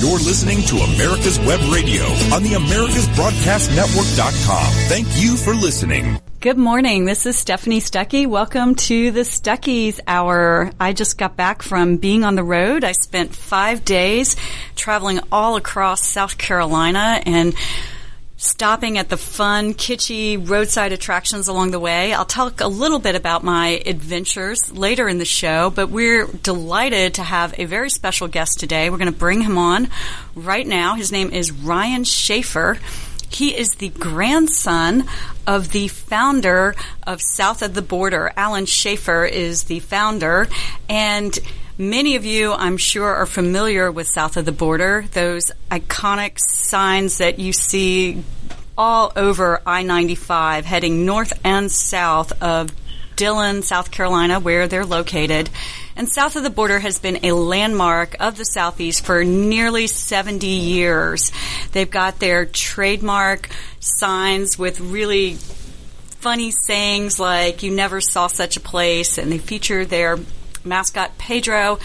You're listening to America's Web Radio on the AmericasBroadcastNetwork.com. Thank you for listening. Good morning. This is Stephanie Stuckey. Welcome to the Stuckey's Hour. I just got back from being on the road. I spent five days traveling all across South Carolina and stopping at the fun, kitschy roadside attractions along the way. I'll talk a little bit about my adventures later in the show, but we're delighted to have a very special guest today. We're going to bring him on right now. His name is Ryan Schafer. He is the grandson of the founder of South of the Border. Alan Schafer is the founder, and Many of you, I'm sure, are familiar with South of the Border, those iconic signs that you see all over I 95 heading north and south of Dillon, South Carolina, where they're located. And south of the border has been a landmark of the Southeast for nearly 70 years. They've got their trademark signs with really funny sayings like, you never saw such a place, and they feature their mascot Pedro.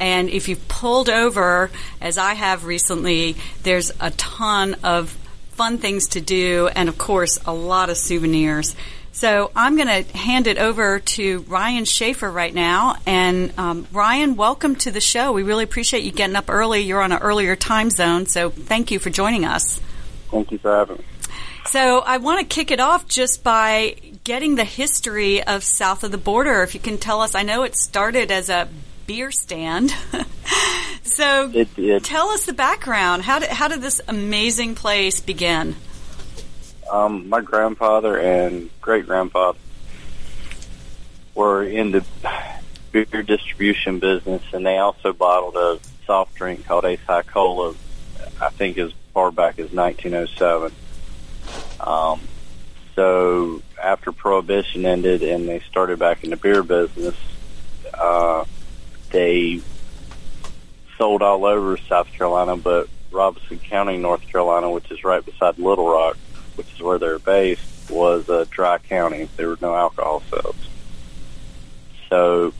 And if you've pulled over, as I have recently, there's a ton of fun things to do, and of course, a lot of souvenirs. So I'm going to hand it over to Ryan Schafer right now. And um, Ryan, welcome to the show. We really appreciate you getting up early. You're on an earlier time zone, so thank you for joining us. Thank you for having me. So I want to kick it off just by getting the history of south of the border. If you can tell us, I know it started as a beer stand. so it did. tell us the background. How did, how did this amazing place begin? Um, my grandfather and great grandfather were in the beer distribution business, and they also bottled a soft drink called Ace High Cola. I think as far back as 1907. Um, so after Prohibition ended and they started back in the beer business, uh, they sold all over South Carolina, but Robeson County, North Carolina, which is right beside Little Rock, which is where they're based, was a dry county. There were no alcohol sales. So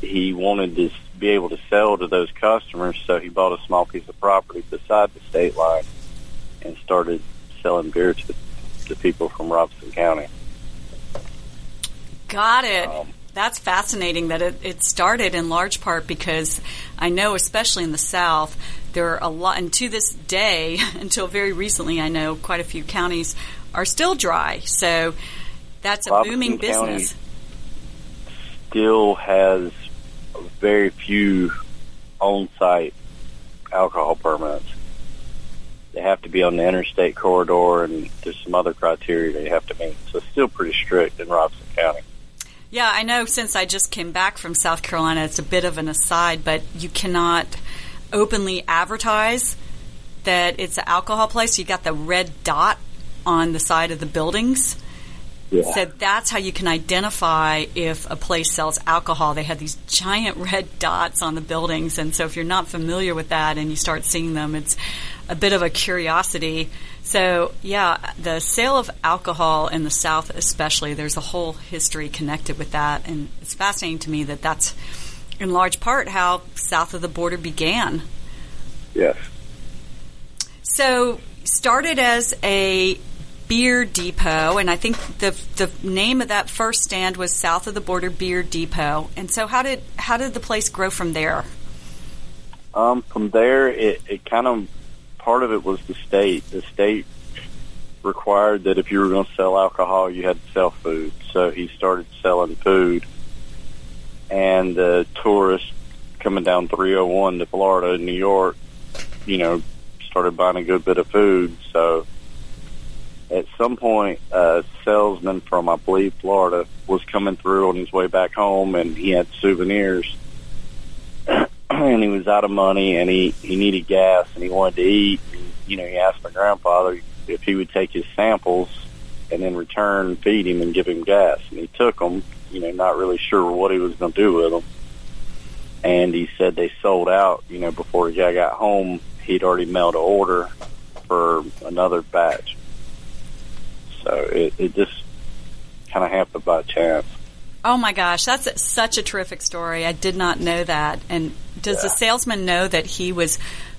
he wanted to be able to sell to those customers, so he bought a small piece of property beside the state line and started selling beer to to people from Robeson County. Got it. Um, That's fascinating that it, it started in large part because I know, especially in the South, there are a lot, and to this day, until very recently, I know quite a few counties are still dry. So that's a Robeson booming County business. Still has very few on-site alcohol permits. They have to be on the interstate corridor, and there's some other criteria they have to meet. So it's still pretty strict in Robeson County. Yeah, I know since I just came back from South Carolina, it's a bit of an aside, but you cannot openly advertise that it's an alcohol place. You got the red dot on the side of the buildings. Yeah. So that's how you can identify if a place sells alcohol. They have these giant red dots on the buildings, and so if you're not familiar with that and you start seeing them, it's a bit of a curiosity. So, yeah, the sale of alcohol in the South, especially, there's a whole history connected with that, and it's fascinating to me that that's in large part how south of the border began. Yes. So, started as a beer depot, and I think the the name of that first stand was South of the Border Beer Depot. And so, how did how did the place grow from there? Um, from there, it, it kind of part of it was the state. The state required that if you were going to sell alcohol, you had to sell food. So he started selling food, and the tourists coming down 301 to Florida, New York, you know, started buying a good bit of food. So at some point, a salesman from, I believe, Florida was coming through on his way back home, and he had souvenirs. And he was out of money, and he he needed gas, and he wanted to eat. And, you know, he asked my grandfather if he would take his samples and in return feed him and give him gas, and he took them. You know, not really sure what he was going to do with them. And he said they sold out. You know, before the guy got home, he'd already mailed an order for another batch. So it, it just kind of happened by chance. Oh my gosh, that's such a terrific story. I did not know that. And does the salesman know that he was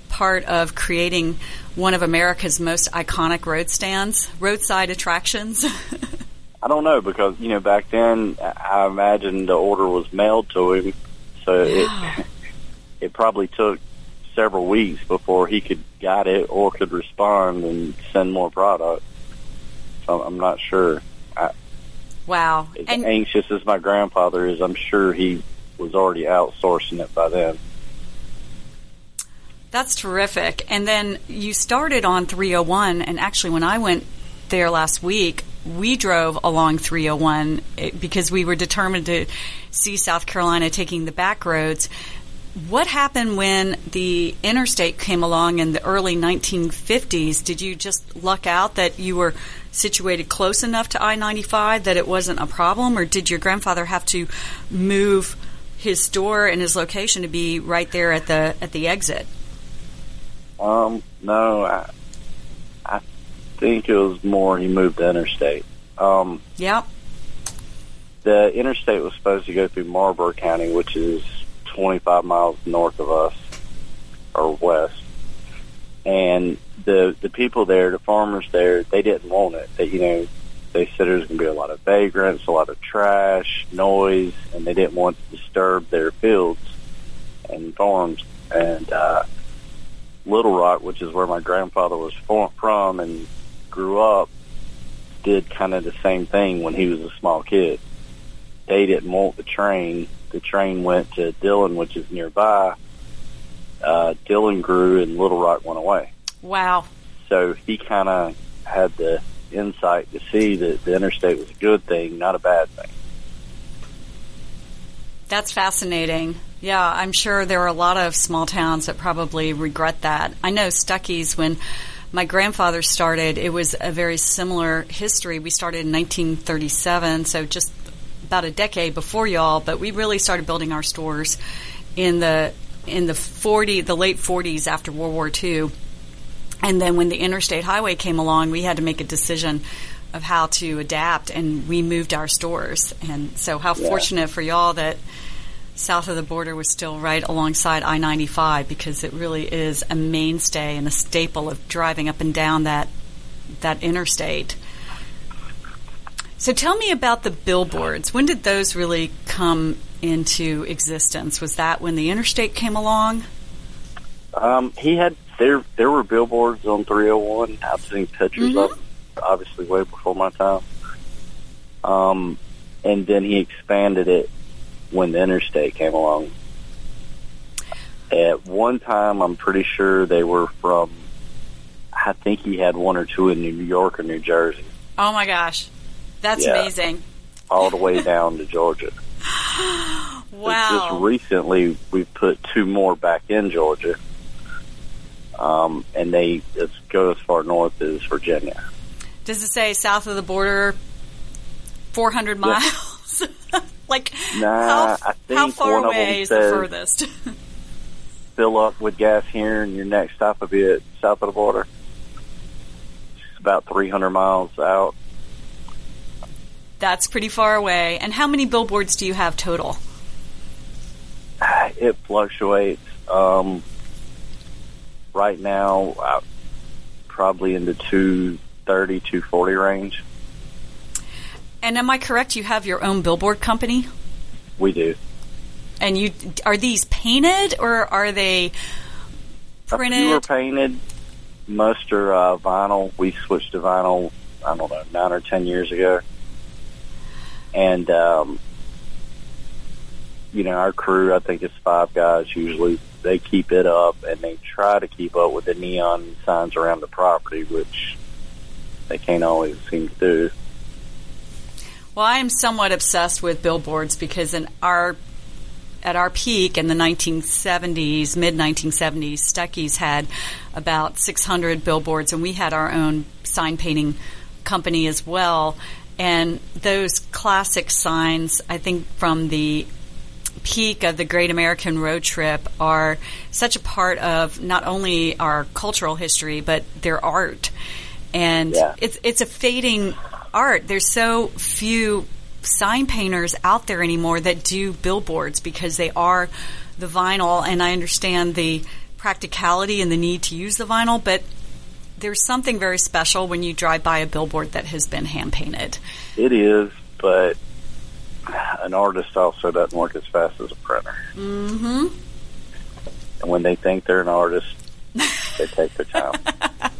part of creating one of America's most iconic road stands, roadside attractions? I don't know because you know back then I imagine the order was mailed to him, so it it probably took several weeks before he could get it or could respond and send more product. So I'm not sure. I, wow. As and anxious as my grandfather is, I'm sure he was already outsourcing it by then. That's terrific. And then you started on 301, and actually, when I went there last week, we drove along 301 eh, because we were determined to see South Carolina taking the back roads. What happened when the interstate came along in the early 1950s? Did you just luck out that you were situated close enough to I 95 that it wasn't a problem, or did your grandfather have to move his store and his location to be right there at the at the exit? Um, no, I, I think it was more he moved the interstate. Um, Yep. the interstate was supposed to go through Marlboro County, which is 25 miles north of us, or west. And the the people there, the farmers there, they didn't want it. They, you know, they said there was going to be a lot of vagrants, a lot of trash, noise, and they didn't want to disturb their fields and farms. And uh, Little Rock, which is where my grandfather was from and grew up, did kind of the same thing when he was a small kid. They didn't want the train. The train went to Dillon, which is nearby. Uh, Dillon grew and Little Rock went away. Wow. So he kind of had the insight to see that the interstate was a good thing, not a bad thing. That's fascinating. Yeah, I'm sure there are a lot of small towns that probably regret that. I know Stuckey's when my grandfather started, it was a very similar history. We started in 1937, so just about a decade before y'all, but we really started building our stores in the in the 40 the late 40s after World War II. And then when the interstate highway came along, we had to make a decision of how to adapt and we moved our stores. And so how Yeah. fortunate for y'all that south of the border was still right alongside I-95 because it really is a mainstay and a staple of driving up and down that that interstate. So tell me about the billboards. When did those really come into existence? Was that when the interstate came along? Um, he had there. There were billboards on 301. I've seen pictures Mhm. of, obviously way before my time. Um, and then he expanded it when the interstate came along. At one time, I'm pretty sure they were from. I think he had one or two in New York or New Jersey, Oh my gosh. That's Yeah. amazing. all the way down to Georgia. Wow. Just recently, we've put two more back in Georgia, um, and they go as far north as Virginia. Does it say south of the border 400 miles? like Nah, how, I how far away is the furthest? Fill up with gas here, and your next stop will be at south of the border. It's about 300 miles out. That's pretty far away. And how many billboards do you have total? It fluctuates. Um, right now, uh, probably in the 230, 240 range. And am I correct? You have your own billboard company, We do. and you are these painted or are they A few are painted. Most are uh, vinyl. We switched to vinyl, I don't know, nine or ten years ago. And, um, you know, our crew, I think it's five guys usually, they keep it up and they try to keep up with the neon signs around the property, which they can't always seem to do. Well, I am somewhat obsessed with billboards because in our at our peak in the 1970s, mid 1970s, Stuckey's had about 600 billboards, and we had our own sign painting company as well. And those classic signs, I think, from the peak of the Great American Road Trip are such a part of not only our cultural history but their art. And Yeah. it's it's a fading art. There's so few sign painters out there anymore that do billboards because they are the vinyl and I understand the practicality and the need to use the vinyl, but there's something very special when you drive by a billboard that has been hand painted. It is, but an artist also doesn't work as fast as a printer. Mm-hmm. And when they think they're an artist, they take their time.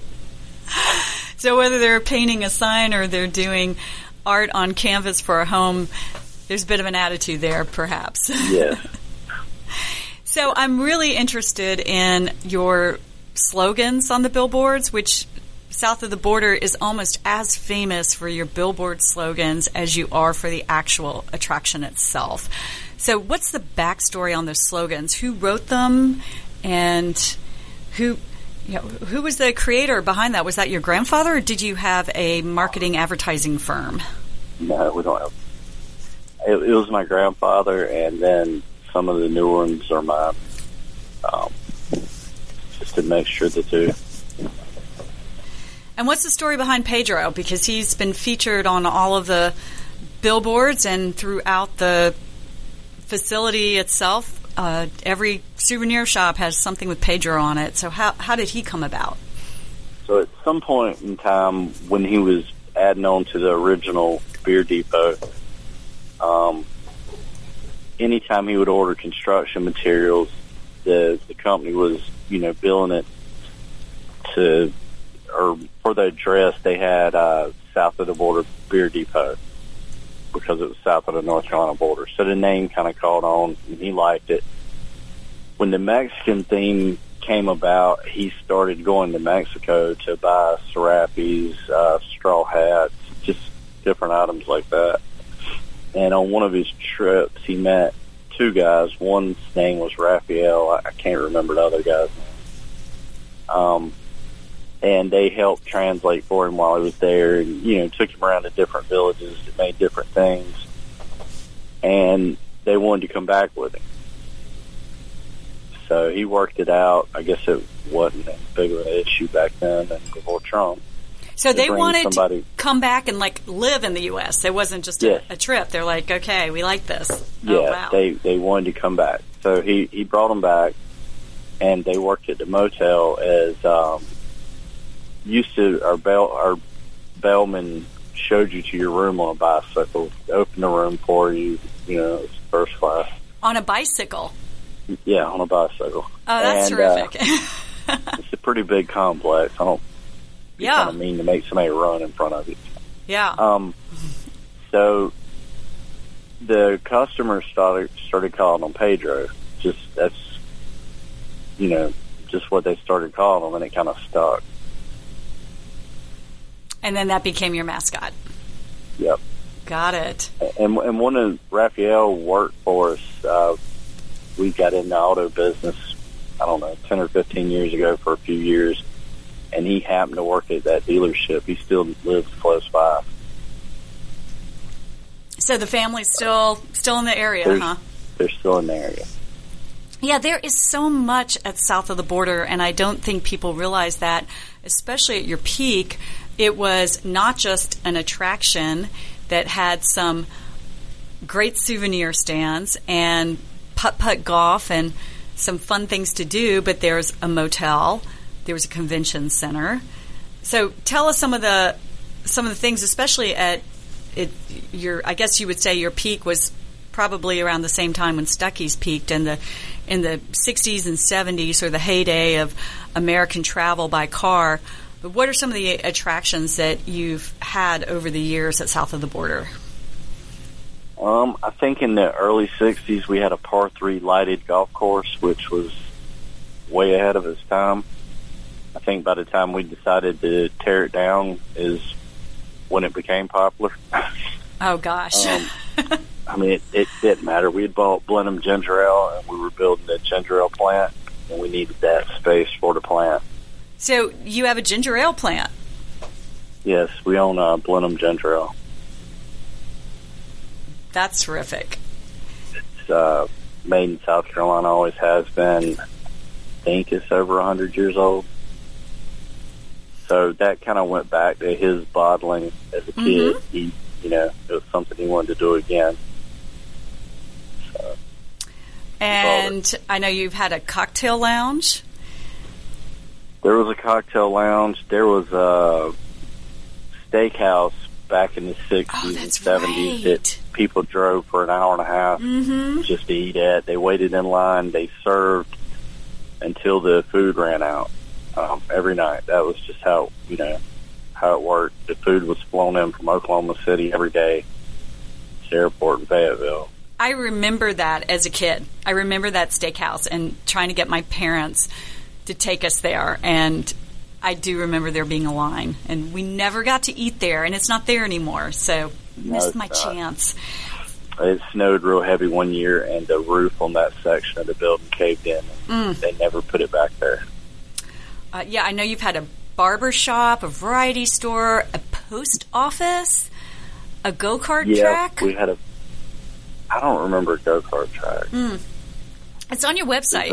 So whether they're painting a sign or they're doing art on canvas for a home, there's a bit of an attitude there, perhaps. Yes. so I'm really interested in your slogans on the billboards, which south of the border is almost as famous for your billboard slogans as you are for the actual attraction itself. So, what's the backstory on those slogans? Who wrote them, and who? Know, who was the creator behind that? Was that your grandfather, or did you have a marketing advertising firm? No, we don't have. It, it was my grandfather, and then some of the new ones are mine. Um, just to make sure the two. And what's the story behind Pedro? Because he's been featured on all of the billboards and throughout the facility itself. Uh, every souvenir shop has something with Pedro on it. So how how did he come about? So at some point in time, when he was adding on to the original Beer Depot, um, anytime he would order construction materials, the the company was you know billing it to or for the address they had uh, south of the border Beer Depot because it was south of the North Carolina border. So the name kind of caught on, and he liked it. When the Mexican theme came about, he started going to Mexico to buy serapes, uh, straw hats, just different items like that. And on one of his trips, he met two guys. One's name was Raphael. I, I can't remember the other guy's name. Um, and they helped translate for him while he was there and you know took him around to different villages that made different things and they wanted to come back with him so he worked it out i guess it wasn't as big of an issue back then and before trump So they wanted somebody- to come back and like live in the U.S. It wasn't just a, a trip. They're like, okay, we like this. yeah oh wow. they they wanted to come back so he he brought them back and they worked at the motel as um used to our bell our bellman showed you to your room on a bicycle opened the room for you you know it was first class. On a bicycle. yeah on a bicycle. Oh, that's And, uh, terrific. it's a pretty big complex. I don't yeah, kind of mean to make somebody run in front of you. Yeah. um so the customers started started calling him pedro. Just that's you know just what they started calling him and it kind of stuck and then that became your mascot. yep Got it. and and one of Raphael worked for us. Uh, we got in the auto business. I don't know, ten or fifteen years ago for a few years, and he happened to work at that dealership. He still lives close by. So the family's still still in the area, There's- huh? They're still in the area. Yeah, there is so much at south of the border, and I don't think people realize that, especially at your peak. It was not just an attraction that had some great souvenir stands and putt putt golf and some fun things to do, but there's a motel, there was a convention center. So tell us some of the some of the things, especially at it, your. I guess you would say your peak was probably around the same time when Stuckey's peaked in the in the 60s and 70s, or the heyday of American travel by car. But what are some of the attractions that you've had over the years at south of the border? Um, I think in the early '60s we had a par three lighted golf course, which was way ahead of its time. I think by the time we decided to tear it down is when it became popular. Oh gosh. Um, I mean, it, it didn't matter. We had bought Blenheim ginger ale, and we were building a ginger ale plant, and we needed that space for the plant. So you have a ginger ale plant. Yes, we own uh, Blenheim ginger ale. That's terrific. It's uh, made in South Carolina, always has been. I think it's over 100 years old. So that kind of went back to his bottling as a kid. He, you know, it was something he wanted to do again. So, And I know you've had a cocktail lounge. There was a cocktail lounge. There was a steakhouse back in the 60s Oh, and 70s right. that people drove for an hour and a half Mm-hmm. just to eat at. They waited in line. They served until the food ran out um, every night. That was just how, you know, how it worked. The food was flown in from Oklahoma City every day to the airport in Fayetteville. I remember that as a kid. I remember that steakhouse and trying to get my parents to take us there. And I do remember there being a line. And we never got to eat there, and it's not there anymore. So missed my not. chance. It snowed real heavy one year, and the roof on that section of the building caved in. And They never put it back there. Uh, yeah, I know you've had a barber shop, a variety store, a post office, a go kart Yeah, track. we had a. I don't remember a go kart track. It's on your website.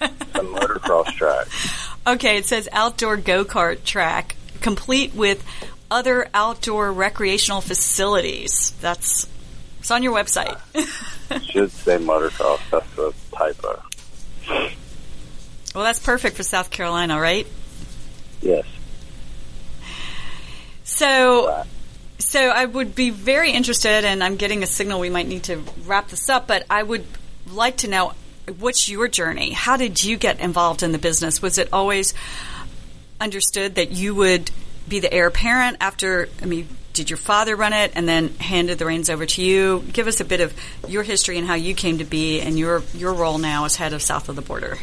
A motocross track. Okay, it says outdoor go kart track, complete with other outdoor recreational facilities. That's it's on your website. Should say motocross. That's a typo. well, that's perfect for South Carolina, right? Yes. So, so I would be very interested, and I'm getting a signal we might need to wrap this up. But I would like to know what's your journey. How did you get involved in the business? Was it always understood that you would be the heir apparent after? I mean, did your father run it and then handed the reins over to you? Give us a bit of your history and how you came to be, and your your role now as head of South of the Border.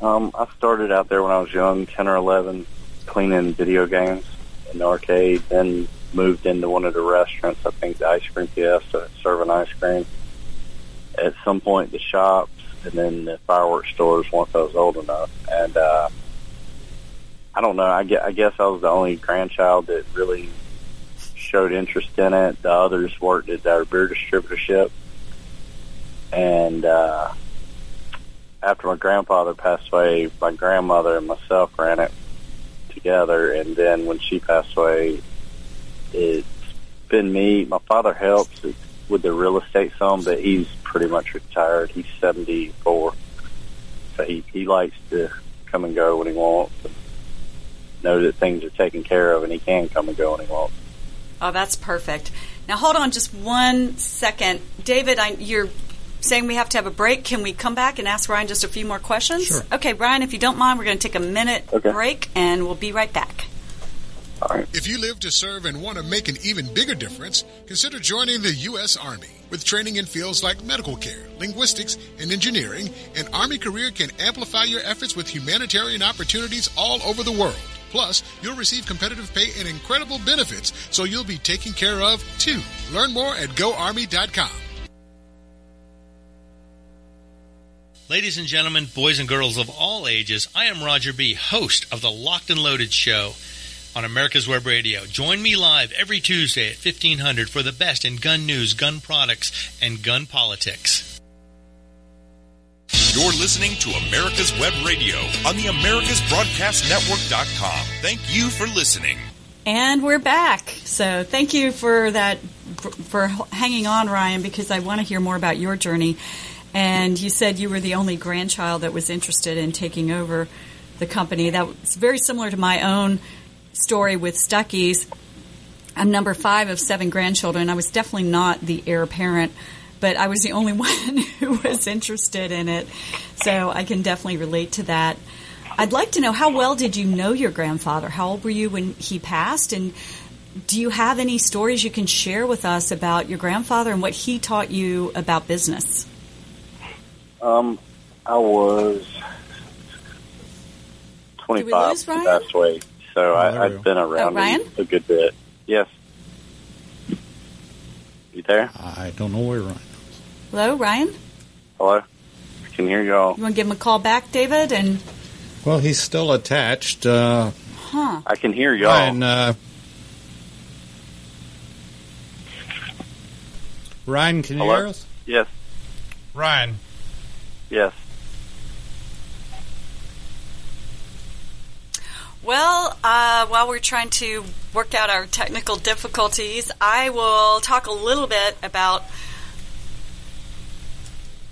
Um, I started out there when I was young, 10 or 11, cleaning video games in the arcade, then moved into one of the restaurants, I think the Ice Cream Fiesta, serving ice cream. At some point, the shops, and then the fireworks stores once I was old enough. And, uh, I don't know, I guess, I guess I was the only grandchild that really showed interest in it. The others worked at our beer distributorship. And, uh, after my grandfather passed away, my grandmother and myself ran it together. And then when she passed away, it's been me. My father helps with the real estate some, but he's pretty much retired. He's 74. So he, he likes to come and go when he wants and know that things are taken care of and he can come and go when he wants. Oh, that's perfect. Now, hold on just one second. David, I, you're saying we have to have a break. Can we come back and ask Ryan just a few more questions? Sure. Okay, Ryan, if you don't mind, we're going to take a minute Okay. break and we'll be right back. All right. If you live to serve and want to make an even bigger difference, consider joining the U.S. Army. With training in fields like medical care, linguistics, and engineering, an Army career can amplify your efforts with humanitarian opportunities all over the world. Plus, you'll receive competitive pay and incredible benefits, so you'll be taken care of too. Learn more at goarmy.com. Ladies and gentlemen, boys and girls of all ages, I am Roger B., host of the Locked and Loaded Show on America's Web Radio. Join me live every Tuesday at 1500 for the best in gun news, gun products, and gun politics. You're listening to America's Web Radio on the AmericasBroadcastNetwork.com. Thank you for listening. And we're back. So thank you for that, for hanging on, Ryan, because I want to hear more about your journey. And you said you were the only grandchild that was interested in taking over the company. That was very similar to my own story with Stuckey's. I'm number five of seven grandchildren. I was definitely not the heir apparent, but I was the only one who was interested in it. So I can definitely relate to that. I'd like to know how well did you know your grandfather? How old were you when he passed? And do you have any stories you can share with us about your grandfather and what he taught you about business? Um, I was 25 lose when he passed away, so Oh, I, I've been around Oh, Ryan? a good bit. Yes. You there? I don't know where Ryan. is. Hello, Ryan? Hello? I can hear y'all. You want to give him a call back, David? And Well, he's still attached. Uh, huh? I can hear y'all. Ryan, uh, Ryan, can you Hello? hear us? Yes. Ryan, Yes. Well, uh, while we're trying to work out our technical difficulties, I will talk a little bit about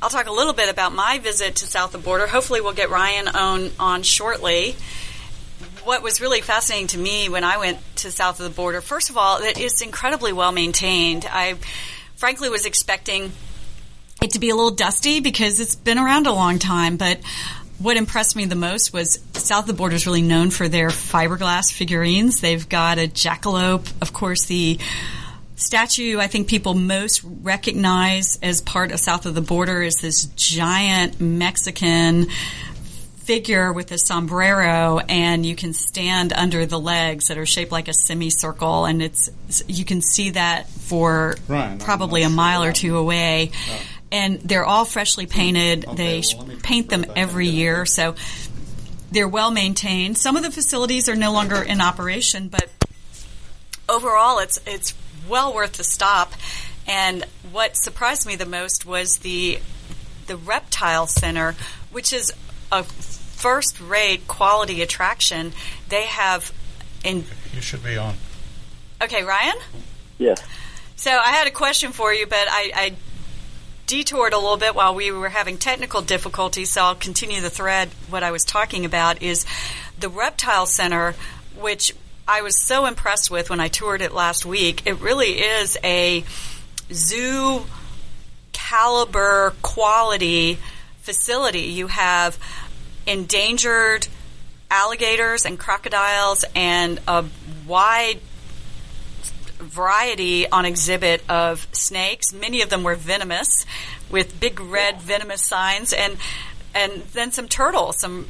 I'll talk a little bit about my visit to south of the border. Hopefully, we'll get Ryan on on shortly. What was really fascinating to me when I went to south of the border, first of all, that it's incredibly well maintained. I frankly was expecting it to be a little dusty because it's been around a long time, but what impressed me the most was south of the border is really known for their fiberglass figurines. They've got a jackalope, of course, the statue I think people most recognize as part of south of the border is this giant Mexican figure with a sombrero and you can stand under the legs that are shaped like a semicircle and it's you can see that for Right, probably a mile sure or two away and they're all freshly painted they well, paint them every in there. year so they're well maintained some of the facilities are no longer in operation but overall it's it's well worth the stop and what surprised me the most was the the reptile center which is a first rate quality attraction they have in You should be on. okay ryan Yes. so i had a question for you but i, I detoured a little bit while we were having technical difficulties so i'll continue the thread what i was talking about is the reptile center which i was so impressed with when i toured it last week it really is a zoo caliber quality facility. You have endangered alligators and crocodiles and a wide variety on exhibit of snakes. Many of them were venomous with big red venomous signs and and then some turtles, some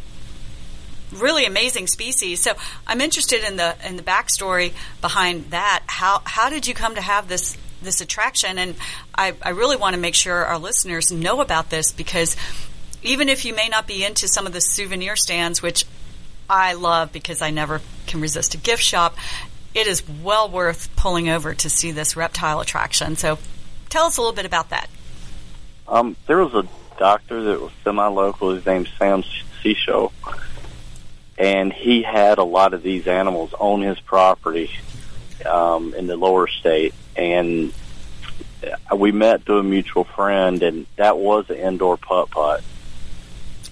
really amazing species. So I'm interested in the in the backstory behind that. How how did you come to have this this attraction? And I, I really want to make sure our listeners know about this because even if you may not be into some of the souvenir stands, which I love because I never can resist a gift shop, it is well worth pulling over to see this reptile attraction. So tell us a little bit about that. Um, there was a doctor that was semi-local. His name's Sam Seashow, and he had a lot of these animals on his property um, in the lower state. And we met through a mutual friend, and that was an indoor putt putt.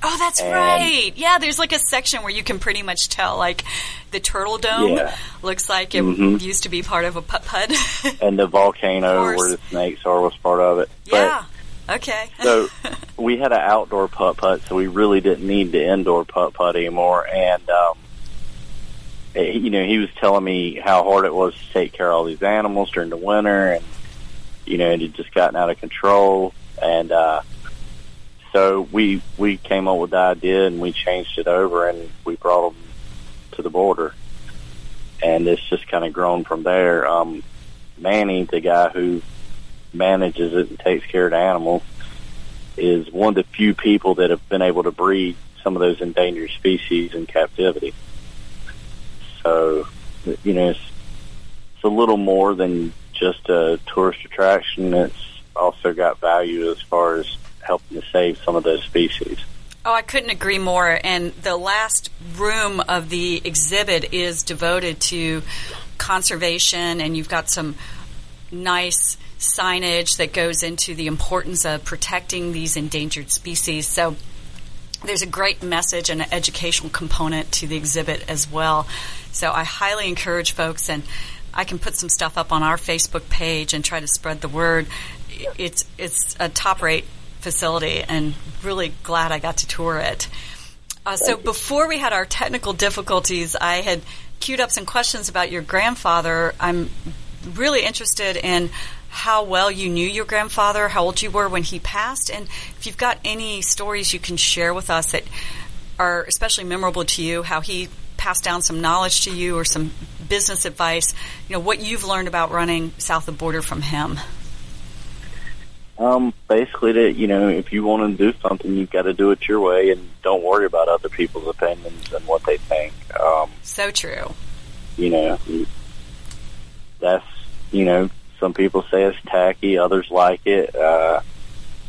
Oh, that's And- right. Yeah, there's like a section where you can pretty much tell, like, the turtle dome Yeah. looks like it Mhm. used to be part of a putt putt. And the volcano where the snakes are was part of it. yeah. Okay. so we had an outdoor putt putt, so we really didn't need the indoor putt putt anymore. And um, eh, you know, he was telling me how hard it was to take care of all these animals during the winter, and you know, it had just gotten out of control. And uh, so we we came up with the idea, and we changed it over, and we brought them to the border. And it's just kind of grown from there. Um, Manny, the guy who manages it and takes care of the animals, is one of the few people that have been able to breed some of those endangered species in captivity. So, you know, it's, it's a little more than just a tourist attraction. It's also got value as far as helping to save some of those species. Oh, I couldn't agree more. And the last room of the exhibit is devoted to conservation, and you've got some nice signage that goes into the importance of protecting these endangered species. So there's a great message and an educational component to the exhibit as well. So I highly encourage folks, and I can put some stuff up on our Facebook page and try to spread the word. It's it's a top rate facility, and really glad I got to tour it. Uh, so before we had our technical difficulties, I had queued up some questions about your grandfather. I'm really interested in how well you knew your grandfather, how old you were when he passed, and if you've got any stories you can share with us that are especially memorable to you, how he passed down some knowledge to you or some business advice, you know, what you've learned about running south of border from him. Um, basically, that you know, if you want to do something, you've got to do it your way, and don't worry about other people's opinions and what they think. Um, So true. you know, that's you know, some people say it's tacky, others like it. Uh,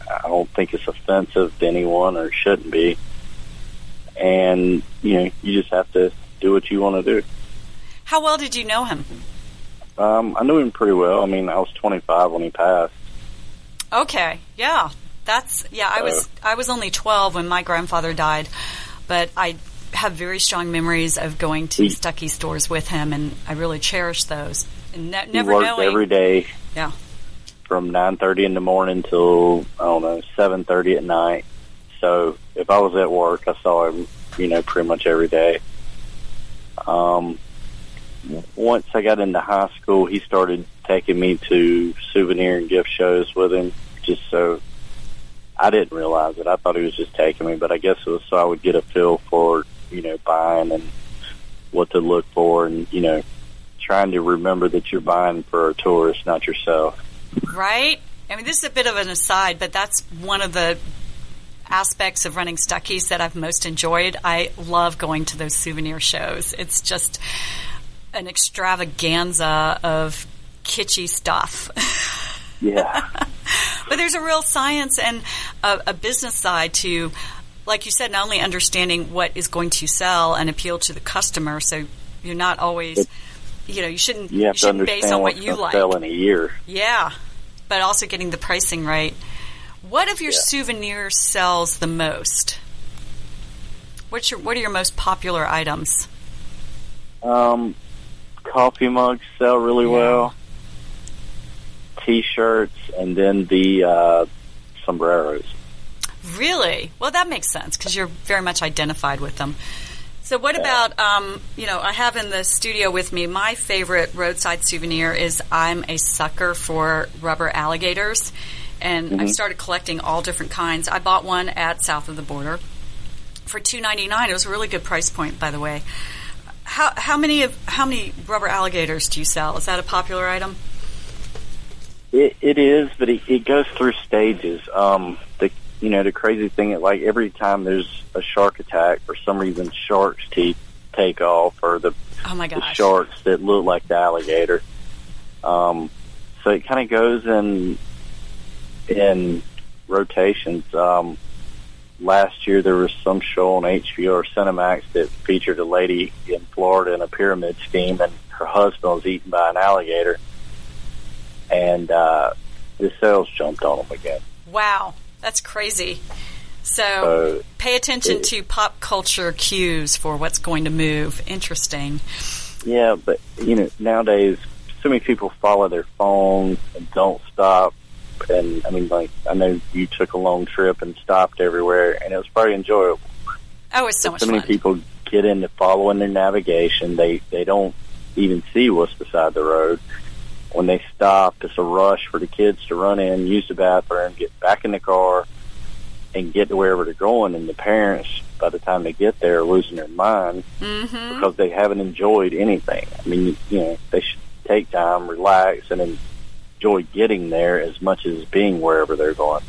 I don't think it's offensive to anyone, or shouldn't be. And you know, you just have to do what you want to do. How well did you know him? Um, I knew him pretty well. I mean, I was 25 when he passed. Okay, yeah, That's yeah. I was I was only twelve when my grandfather died, but I have very strong memories of going to He- Stuckey stores with him, and I really cherish those. And ne- He never worked knowing, every day yeah, from 9:30 in the morning till I don't know 7:30 at night. So if I was at work, I saw him, you know, pretty much every day. Um, once I got into high school, he started taking me to souvenir and gift shows with him, just so I didn't realize it. I thought he was just taking me, but I guess it was so I would get a feel for, you know, buying and what to look for, and you know, trying to remember that you're buying for a tourist, not yourself. right. I mean, this is a bit of an aside, but that's one of the aspects of running Stuckey's that I've most enjoyed. I love going to those souvenir shows. It's just an extravaganza of kitschy stuff. Yeah. But there's a real science and a, a business side to, like you said, not only understanding what is going to sell and appeal to the customer. So you're not always, It- you know, you shouldn't You have to shouldn't base understand on what you to like. sell in a year. Yeah, but also getting the pricing right. What of your Yeah. souvenirs sells the most? What's your What are your most popular items? Um, coffee mugs sell really Yeah. well. T-shirts and then the uh, sombreros. Really? Well, that makes sense because you're very much identified with them. So, what about, um, you know, I have in the studio with me my favorite roadside souvenir is I'm a sucker for rubber alligators. And I've started collecting all different kinds. I bought one at South of the Border for two ninety nine. It was a really good price point, by the way. How, how many of how many rubber alligators do you sell? Is that a popular item? It, it is, but it, it goes through stages. Um, the you know the crazy thing, like every time there's a shark attack, for some reason sharks' teeth take off, or the Oh my the gosh! sharks that look like the alligator. Um, so it kind of goes in in rotations. Um, last year there was some show on HBO or Cinemax that featured a lady in Florida in a pyramid scheme, and her husband was eaten by an alligator, and uh, the sales jumped on them again. Wow, that's crazy. So So pay attention it- to pop culture cues for what's going to move. Interesting. Yeah, but you know, nowadays so many people follow their phone and don't stop. And I mean, like I know you took a long trip and stopped everywhere, and it was pretty enjoyable. Oh, it's so much so many fun. people get into following their navigation. They they don't even see what's beside the road. When they stop, it's a rush for the kids to run in, use the bathroom, get back in the car, and get to wherever they're going. And the parents, by the time they get there, are losing their mind hmm because they haven't enjoyed anything. I mean, you know, they should take time, relax, and enjoy getting there as much as being wherever they're going.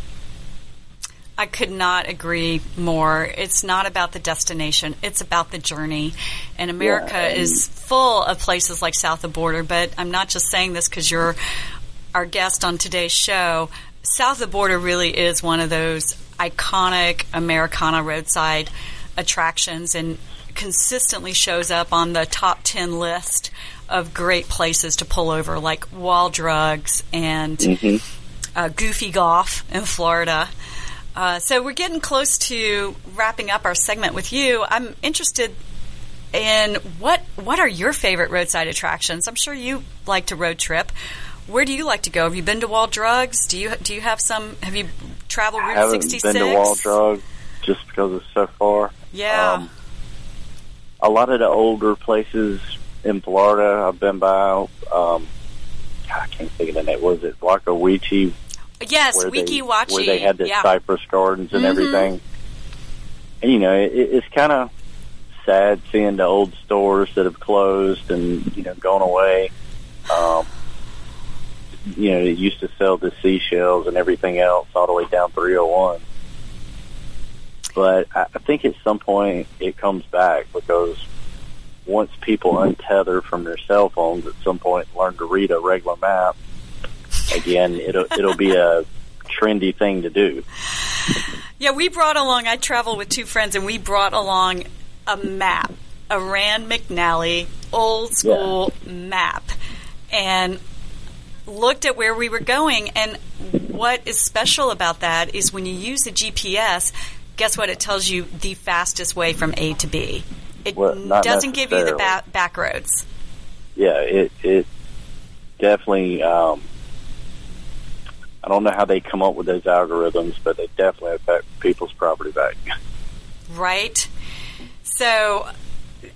I could not agree more. It's not about the destination; it's about the journey. And America Yeah, and- is full of places like South of Border. But I'm not just saying this because you're our guest on today's show. South of Border really is one of those iconic Americana roadside attractions, and consistently shows up on the top ten list of great places to pull over, like Wall Drugs and uh, Goofy Golf in Florida. Uh, so we're getting close to wrapping up our segment with you. I'm interested in what what are your favorite roadside attractions? I'm sure you like to road trip. Where do you like to go? Have you been to Wall Drugs? Do you do you have some? Have you traveled Route I haven't 66? been to Wall Drug just because it's so far. Yeah. Um, a lot of the older places in Florida I've been by. Um, I can't think of the name. Was it Wakawichi? Yes, where Wiki they, Wachi. where they had the yeah. cypress gardens and Mhm. everything. And you know, it, it's kind of sad seeing the old stores that have closed and you know gone away. Um, you know, it used to sell the seashells and everything else all the way down 301. But I, I think at some point it comes back because once people untether from their cell phones at some point learn to read a regular map, again, it'll it'll be a trendy thing to do. Yeah, we brought along. I traveled with two friends, and we brought along a map, a Rand McNally old school map, and looked at where we were going. And what is special about that is when you use the GPS, guess what? It tells you the fastest way from A to B. It Well, doesn't give you the ba- back roads. Yeah, it it definitely. Um, I don't know how they come up with those algorithms, but they definitely affect people's property value. right? So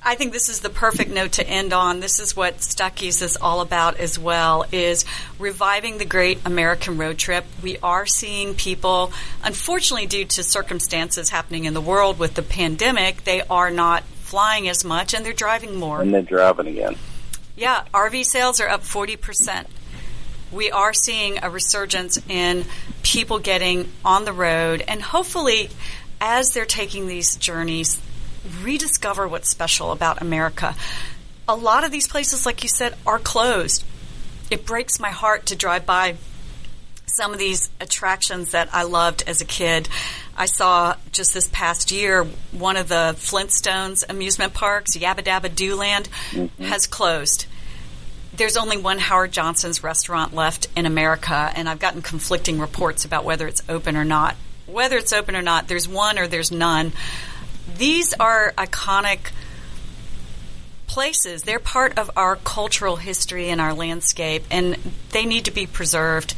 I think this is the perfect note to end on. This is what Stuckey's is all about as well, is reviving the great American road trip. We are seeing people, unfortunately due to circumstances happening in the world with the pandemic, they are not flying as much and they're driving more. And they're driving again. Yeah, RV sales are up 40%. We are seeing a resurgence in people getting on the road, and hopefully, as they're taking these journeys, rediscover what's special about America. A lot of these places, like you said, are closed. It breaks my heart to drive by some of these attractions that I loved as a kid. I saw just this past year one of the Flintstones amusement parks, Yabba Dabba Dooland, mm-hmm. has closed. There's only one Howard Johnson's restaurant left in America, and I've gotten conflicting reports about whether it's open or not. Whether it's open or not, there's one or there's none. These are iconic places. They're part of our cultural history and our landscape, and they need to be preserved.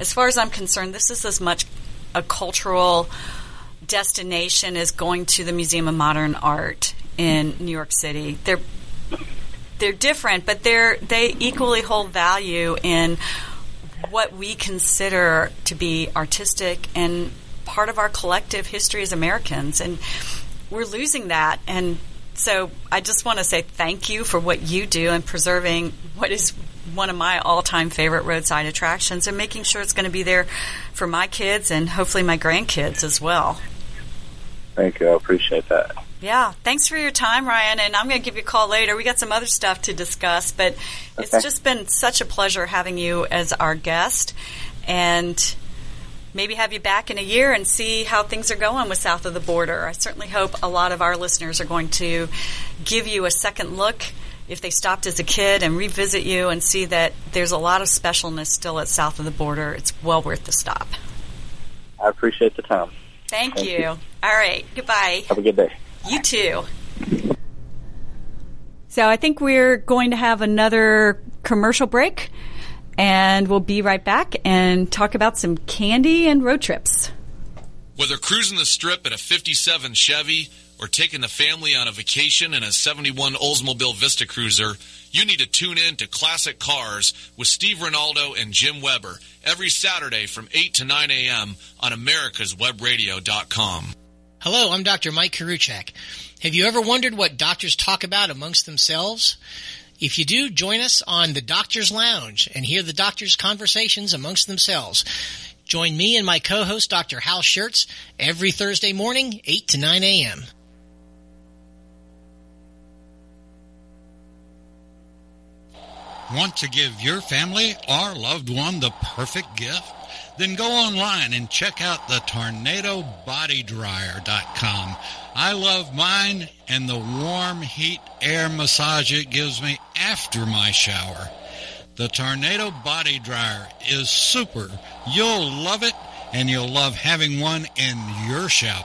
As far as I'm concerned, this is as much a cultural destination as going to the Museum of Modern Art in New York City. They're they're different, but they're they equally hold value in what we consider to be artistic and part of our collective history as Americans. And we're losing that. And so I just want to say thank you for what you do in preserving what is one of my all time favorite roadside attractions and making sure it's going to be there for my kids and hopefully my grandkids as well. Thank you. I appreciate that. Yeah, thanks for your time, Ryan. And I'm going to give you a call later. We got some other stuff to discuss, but it's just been such a pleasure having you as our guest. And maybe have you back in a year and see how things are going with South of the Border. I certainly hope a lot of our listeners are going to give you a second look if they stopped as a kid and revisit you and see that there's a lot of specialness still at South of the Border. It's well worth the stop. I appreciate the time. Thank, Thank you. you. All right. Goodbye. Have a good day. You too. So I think we're going to have another commercial break and we'll be right back and talk about some candy and road trips. Whether cruising the strip in a 57 Chevy or taking the family on a vacation in a 71 Oldsmobile Vista Cruiser, you need to tune in to Classic Cars with Steve Ronaldo and Jim Weber every Saturday from 8 to 9 a.m. on americaswebradio.com. Hello, I'm Dr. Mike Karuchak. Have you ever wondered what doctors talk about amongst themselves? If you do, join us on the Doctor's Lounge and hear the doctors' conversations amongst themselves. Join me and my co-host, Dr. Hal Schertz, every Thursday morning, 8 to 9 a.m. Want to give your family or loved one the perfect gift? Then go online and check out the tornadobodydryer.com. I love mine and the warm heat air massage it gives me after my shower. The Tornado Body Dryer is super. You'll love it and you'll love having one in your shower.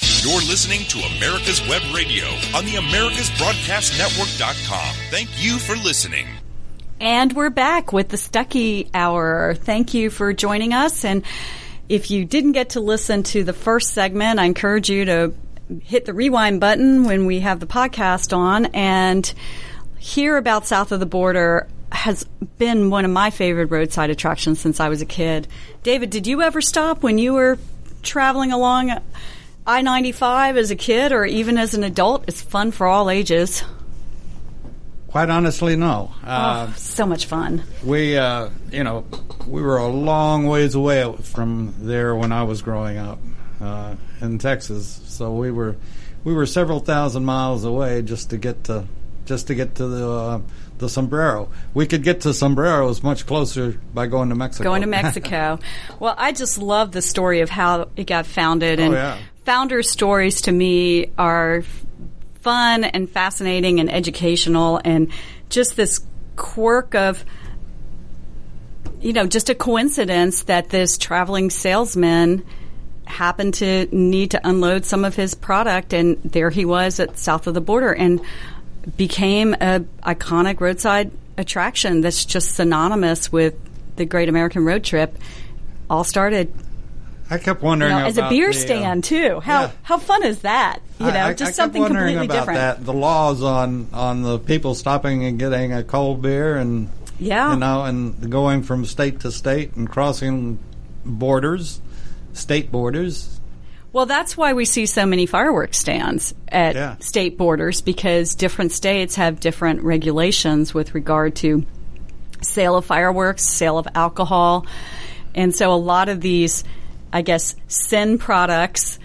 You're listening to America's Web Radio on the AmericasBroadcastNetwork.com. Thank you for listening. And we're back with the Stuckey Hour. Thank you for joining us. And if you didn't get to listen to the first segment, I encourage you to hit the rewind button when we have the podcast on and hear about South of the Border has been one of my favorite roadside attractions since I was a kid. David, did you ever stop when you were traveling along I 95 as a kid or even as an adult? is fun for all ages. quite honestly, no. Uh, oh, so much fun. We, uh, you know, we were a long ways away from there when I was growing up uh, in Texas. So we were we were several thousand miles away just to get to just to get to the uh, the sombrero. We could get to sombreros much closer by going to Mexico. Going to Mexico. well, I just love the story of how it got founded, Oh, and yeah. Founder stories to me are fun and fascinating and educational, and just this quirk of you know, just a coincidence that this traveling salesman happened to need to unload some of his product, and there he was at south of the border, and became a iconic roadside attraction that's just synonymous with the Great American Road Trip. All started I kept you wondering know, as a beer the, uh, too. How yeah. how fun is that? You know, I, I, just I something wondering completely about different. that. The laws on on the people stopping and getting a cold beer and Yeah. you know, and going from state to state and crossing borders, state borders. Well, that's why we see so many fireworks stands at Yeah. state borders because different states have different regulations with regard to sale of fireworks, sale of alcohol. And so a lot of these, I guess, sin products,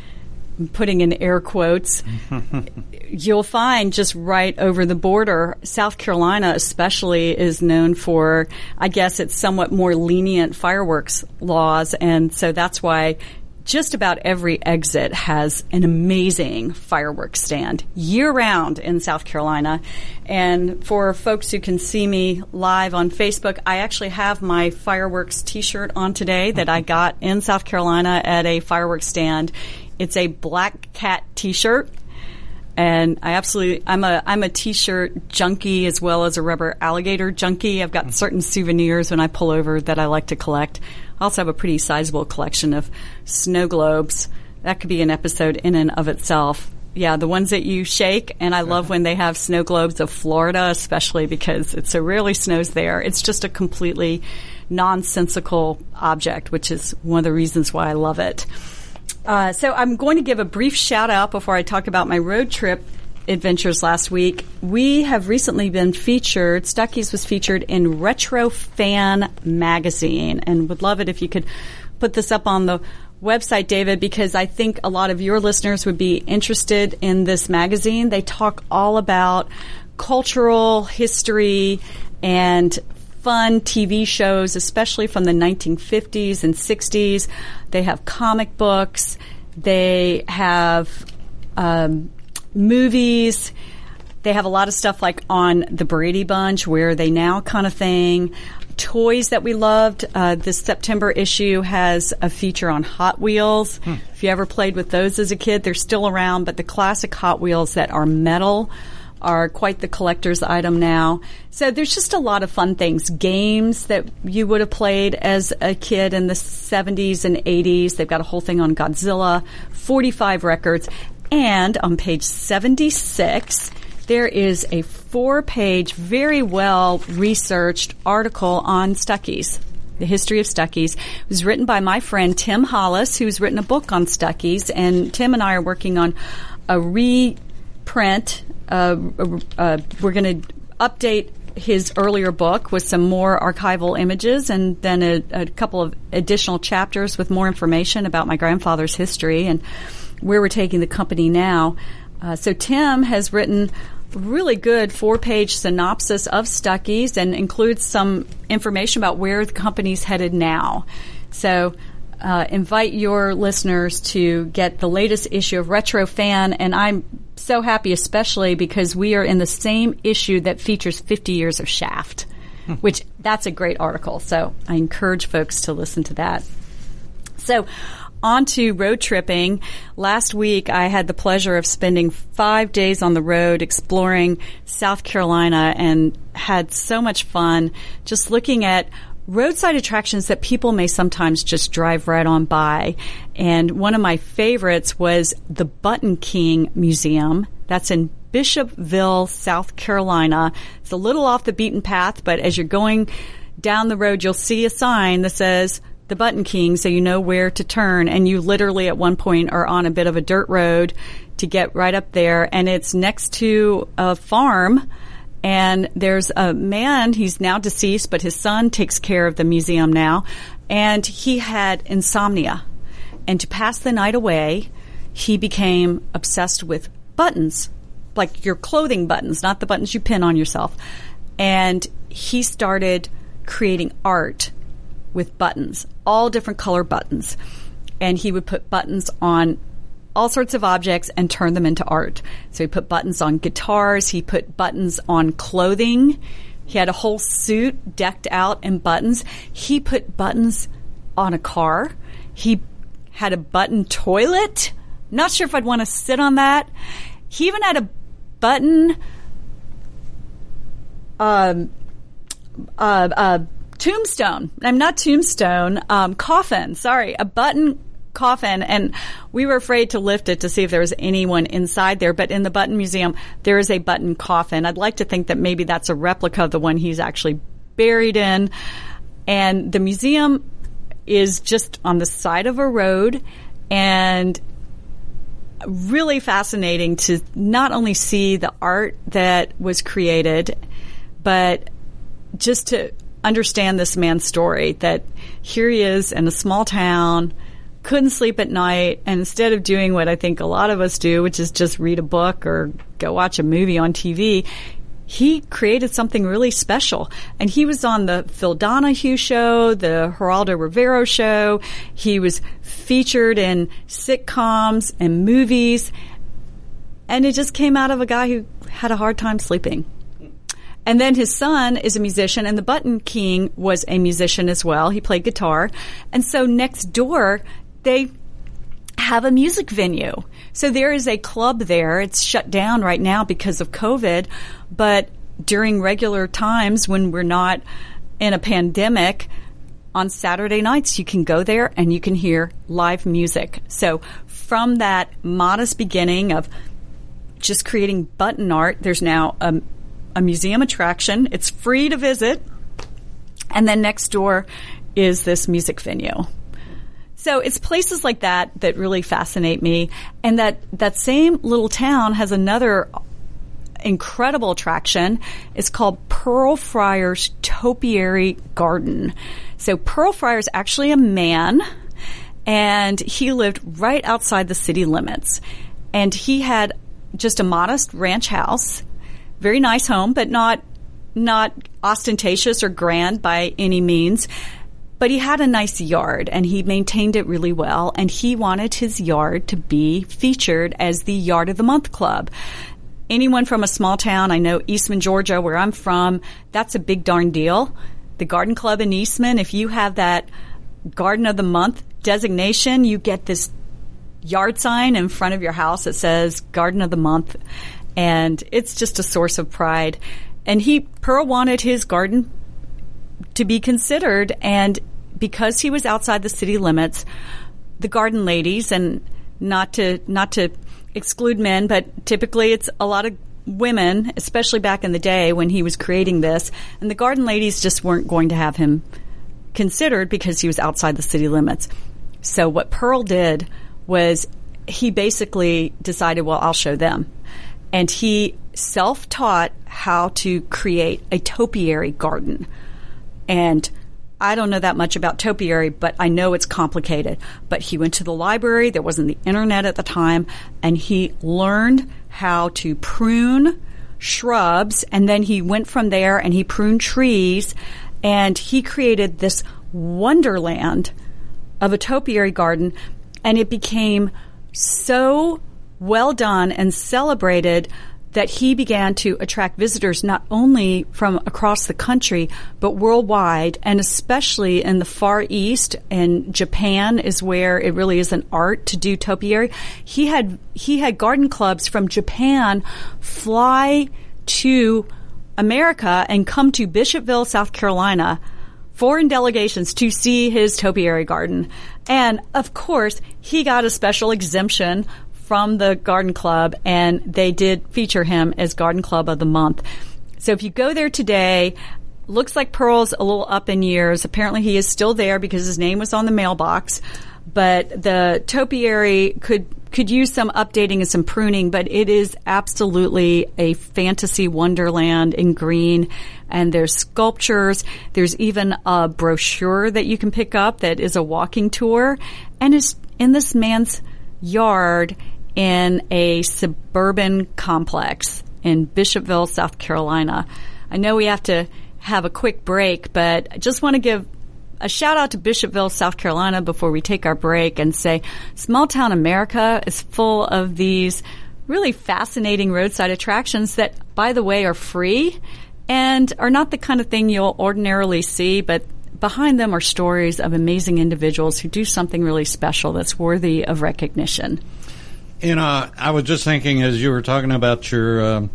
I'm putting in air quotes, you'll find just right over the border. South Carolina, especially, is known for, I guess, it's somewhat more lenient fireworks laws. And so that's why just about every exit has an amazing fireworks stand year round in South Carolina. And for folks who can see me live on Facebook, I actually have my fireworks t-shirt on today that I got in South Carolina at a fireworks stand. It's a black cat t-shirt and I absolutely I'm a I'm a t-shirt junkie as well as a rubber alligator junkie. I've got certain souvenirs when I pull over that I like to collect. I also have a pretty sizable collection of snow globes. That could be an episode in and of itself. Yeah, the ones that you shake, and I love when they have snow globes of Florida, especially because it so rarely snows there. It's just a completely nonsensical object, which is one of the reasons why I love it. Uh, so I'm going to give a brief shout out before I talk about my road trip adventures last week. We have recently been featured, Stuckey's was featured in Retro Fan Magazine and would love it if you could put this up on the website, David, because I think a lot of your listeners would be interested in this magazine. They talk all about cultural history and fun TV shows, especially from the 1950s and 60s. They have comic books. They have um, movies. They have a lot of stuff like on the Brady Bunch, Where Are They Now kind of thing. Toys that we loved. Uh, this September issue has a feature on Hot Wheels. If you ever played with those as a kid, they're still around, but the classic Hot Wheels that are metal are quite the collector's item now. So there's just a lot of fun things. Games that you would have played as a kid in the 70s and 80s. They've got a whole thing on Godzilla, 45 records. And on page 76, there is a four page, very well researched article on Stuckey's. The history of Stuckey's It was written by my friend Tim Hollis, who's written a book on Stuckey's, and Tim and I are working on a reprint. Uh, uh, we're going to update his earlier book with some more archival images and then a, a couple of additional chapters with more information about my grandfather's history and where we're taking the company now. Uh, so Tim has written a really good four-page synopsis of Stuckey's and includes some information about where the company's headed now. So uh, invite your listeners to get the latest issue of Retro Fan, and I'm so happy, especially because we are in the same issue that features 50 years of Shaft, which that's a great article. So I encourage folks to listen to that. So, on to road tripping. Last week, I had the pleasure of spending five days on the road exploring South Carolina and had so much fun just looking at roadside attractions that people may sometimes just drive right on by. And one of my favorites was the Button King Museum. That's in Bishopville, South Carolina. It's a little off the beaten path, but as you're going down the road, you'll see a sign that says the Button King so you know where to turn. And you literally at one point are on a bit of a dirt road to get right up there. And it's next to a farm And there's a man, he's now deceased, but his son takes care of the museum now. And he had insomnia. And to pass the night away, he became obsessed with buttons, like your clothing buttons, not the buttons you pin on yourself. And he started creating art with buttons, all different color buttons. And he would put buttons on all sorts of objects and turn them into art. So he put buttons on guitars, he put buttons on clothing. He had a whole suit decked out in buttons. He put buttons on a car. He had a button toilet. Not sure if I'd want to sit on that. He even had a button um, uh, uh, tombstone. I'm not tombstone. Um, coffin. Sorry, a button coffin, and we were afraid to lift it to see if there was anyone inside there. But in the Button Museum, there is a button coffin. I'd like to think that maybe that's a replica of the one he's actually buried in. And the museum is just on the side of a road, and really fascinating to not only see the art that was created, but just to understand this man's story that here he is in a small town, couldn't sleep at night, and instead of doing what I think a lot of us do, which is just read a book or go watch a movie on TV, he created something really special. And he was on the Phil Donahue show, the Geraldo Rivera show. He was featured in sitcoms and movies. And it just came out of a guy who had a hard time sleeping. And then his son is a musician, and the Button King was a musician as well. He played guitar. And so next door, they have a music venue. So there is a club there. It's shut down right now because of COVID, but during regular times when we're not in a pandemic, on Saturday nights, you can go there and you can hear live music. So from that modest beginning of just creating button art, there's now a, a museum attraction. It's free to visit. And then next door is this music venue. So it's places like that that really fascinate me. And that, that same little town has another incredible attraction. It's called Pearl Fryar's Topiary Garden. So Pearl Fryar is actually a man and he lived right outside the city limits. And he had just a modest ranch house, very nice home, but not not ostentatious or grand by any means. But he had a nice yard and he maintained it really well. And he wanted his yard to be featured as the Yard of the Month Club. Anyone from a small town, I know Eastman, Georgia, where I'm from, that's a big darn deal. The Garden Club in Eastman, if you have that Garden of the Month designation, you get this yard sign in front of your house that says Garden of the Month. And it's just a source of pride. And he, Pearl wanted his garden to be considered. And because he was outside the city limits, the garden ladies, and not to not to exclude men, but typically it's a lot of women, especially back in the day when he was creating this, and the garden ladies just weren't going to have him considered because he was outside the city limits. So what Pearl did was he basically decided, well, I'll show them. And he self taught how to create a topiary garden and I don't know that much about topiary, but I know it's complicated. But he went to the library. There wasn't the internet at the time. And he learned how to prune shrubs. And then he went from there and he pruned trees. And he created this wonderland of a topiary garden. And it became so well done and celebrated that he began to attract visitors not only from across the country, but worldwide, and especially in the Far East and Japan is where it really is an art to do topiary. He had, he had garden clubs from Japan fly to America and come to Bishopville, South Carolina, foreign delegations to see his topiary garden. And of course, he got a special exemption from the Garden Club, and they did feature him as Garden Club of the Month. So if you go there today, looks like Pearl's a little up in years. Apparently, he is still there because his name was on the mailbox. but the topiary could could use some updating and some pruning, but it is absolutely a fantasy wonderland in green. And there's sculptures. There's even a brochure that you can pick up that is a walking tour. And it's in this man's yard in a suburban complex in Bishopville, South Carolina. I know we have to have a quick break, but I just want to give a shout out to Bishopville, South Carolina before we take our break and say small town America is full of these really fascinating roadside attractions that, by the way, are free and are not the kind of thing you'll ordinarily see, but behind them are stories of amazing individuals who do something really special that's worthy of recognition. You know, I was just thinking as you were talking about your um,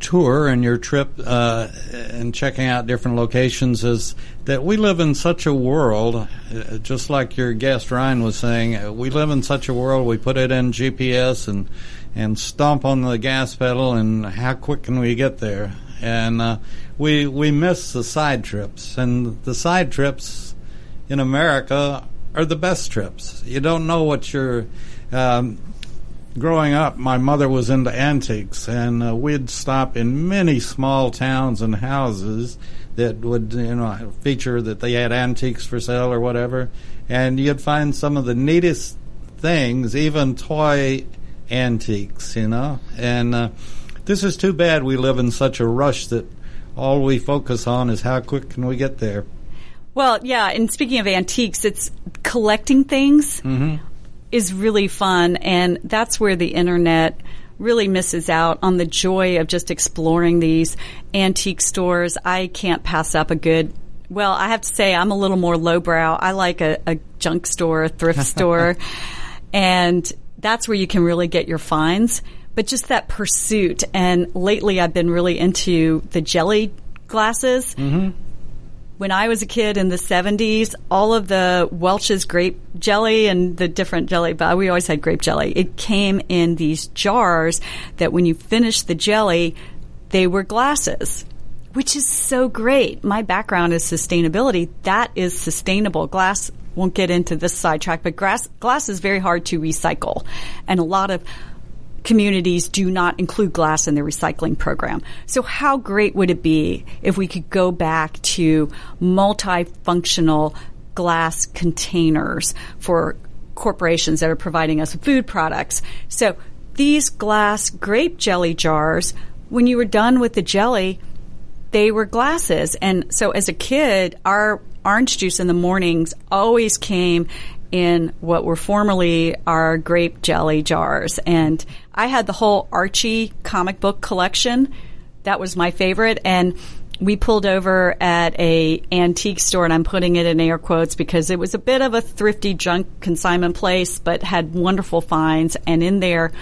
tour and your trip uh, and checking out different locations is that we live in such a world, uh, just like your guest Ryan was saying, uh, we live in such a world. We put it in GPS and and stomp on the gas pedal, and how quick can we get there? And uh, we we miss the side trips, and the side trips in America are the best trips. You don't know what you're. Um, growing up, my mother was into antiques, and uh, we'd stop in many small towns and houses that would, you know, feature that they had antiques for sale or whatever, and you'd find some of the neatest things, even toy antiques, you know. And uh, this is too bad. We live in such a rush that all we focus on is how quick can we get there. Well, yeah, and speaking of antiques, it's collecting things. Mm-hmm is really fun, and that's where the internet really misses out on the joy of just exploring these antique stores. I can't pass up a good. Well, I have to say I'm a little more lowbrow. I like a, a junk store, a thrift store, and that's where you can really get your finds. But just that pursuit, and lately I've been really into the jelly glasses. Mm-hmm when I was a kid in the 70s, all of the Welch's grape jelly and the different jelly, but we always had grape jelly. It came in these jars that when you finished the jelly, they were glasses, which is so great. My background is sustainability. That is sustainable. Glass won't get into this sidetrack, but glass, glass is very hard to recycle. And a lot of communities do not include glass in their recycling program. So how great would it be if we could go back to multifunctional glass containers for corporations that are providing us with food products? So these glass grape jelly jars, when you were done with the jelly, they were glasses. And so as a kid, our orange juice in the mornings always came in what were formerly our grape jelly jars. And I had the whole Archie comic book collection. That was my favorite. And we pulled over at a antique store and I'm putting it in air quotes because it was a bit of a thrifty junk consignment place, but had wonderful finds. And in there,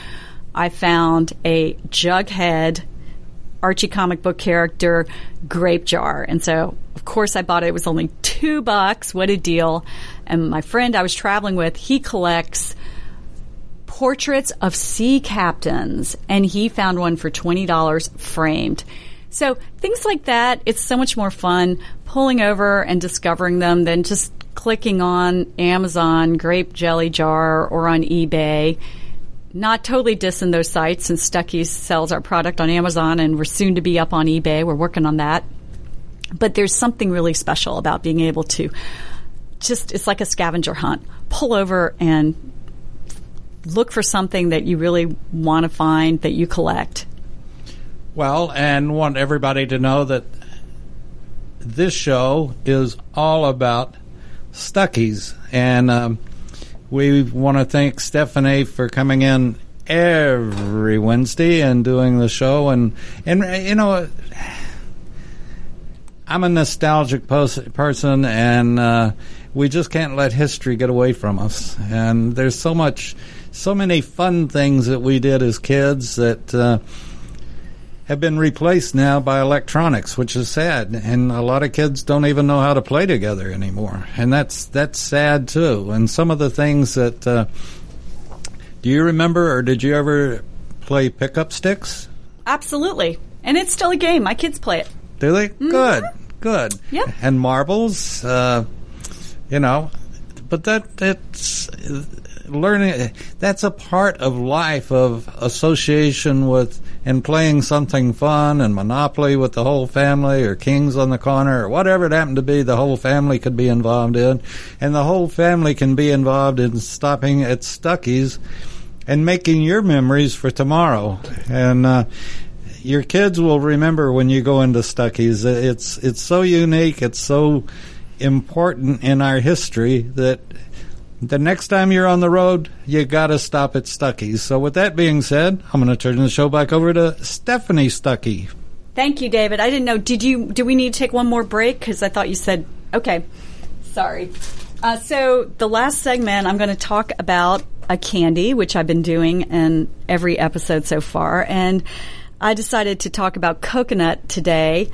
I found a Jughead Archie comic book character grape jar. And so, of course, I bought it. It was only two bucks. What a deal. And my friend I was traveling with, he collects portraits of sea captains, and he found one for $20 framed. So things like that, it's so much more fun pulling over and discovering them than just clicking on Amazon, grape jelly jar, or on eBay. Not totally dissing those sites since Stuckey's sells our product on Amazon and we're soon to be up on eBay. We're working on that. But there's something really special about being able to just, it's like a scavenger hunt. Pull over and look for something that you really want to find that you collect. Well, and want everybody to know that this show is all about Stuckey's, and um, we want to thank Stephanie for coming in every Wednesday and doing the show, and and you know. I'm a nostalgic person, and uh, we just can't let history get away from us. And there's so much so many fun things that we did as kids that uh, have been replaced now by electronics, which is sad. And a lot of kids don't even know how to play together anymore, and that's that's sad too. And some of the things that uh, do you remember, or did you ever play pickup sticks? Absolutely, and it's still a game. My kids play it. Do they? Mm-hmm. Good, good. Yeah. And marbles, uh, you know but that that's learning. That's a part of life of association with and playing something fun and Monopoly with the whole family or Kings on the Corner or whatever it happened to be. The whole family could be involved in, and the whole family can be involved in stopping at Stuckey's and making your memories for tomorrow. And uh, your kids will remember when you go into Stuckey's. It's it's so unique. It's so important in our history that the next time you're on the road, you got to stop at Stuckey's. So, with that being said, I'm going to turn the show back over to Stephanie Stuckey. Thank you, David. I didn't know. Did you? Do we need to take one more break? Because I thought you said. Okay, sorry. Uh, so the last segment, I'm going to talk about a candy, which I've been doing in every episode so far, and I decided to talk about coconut today.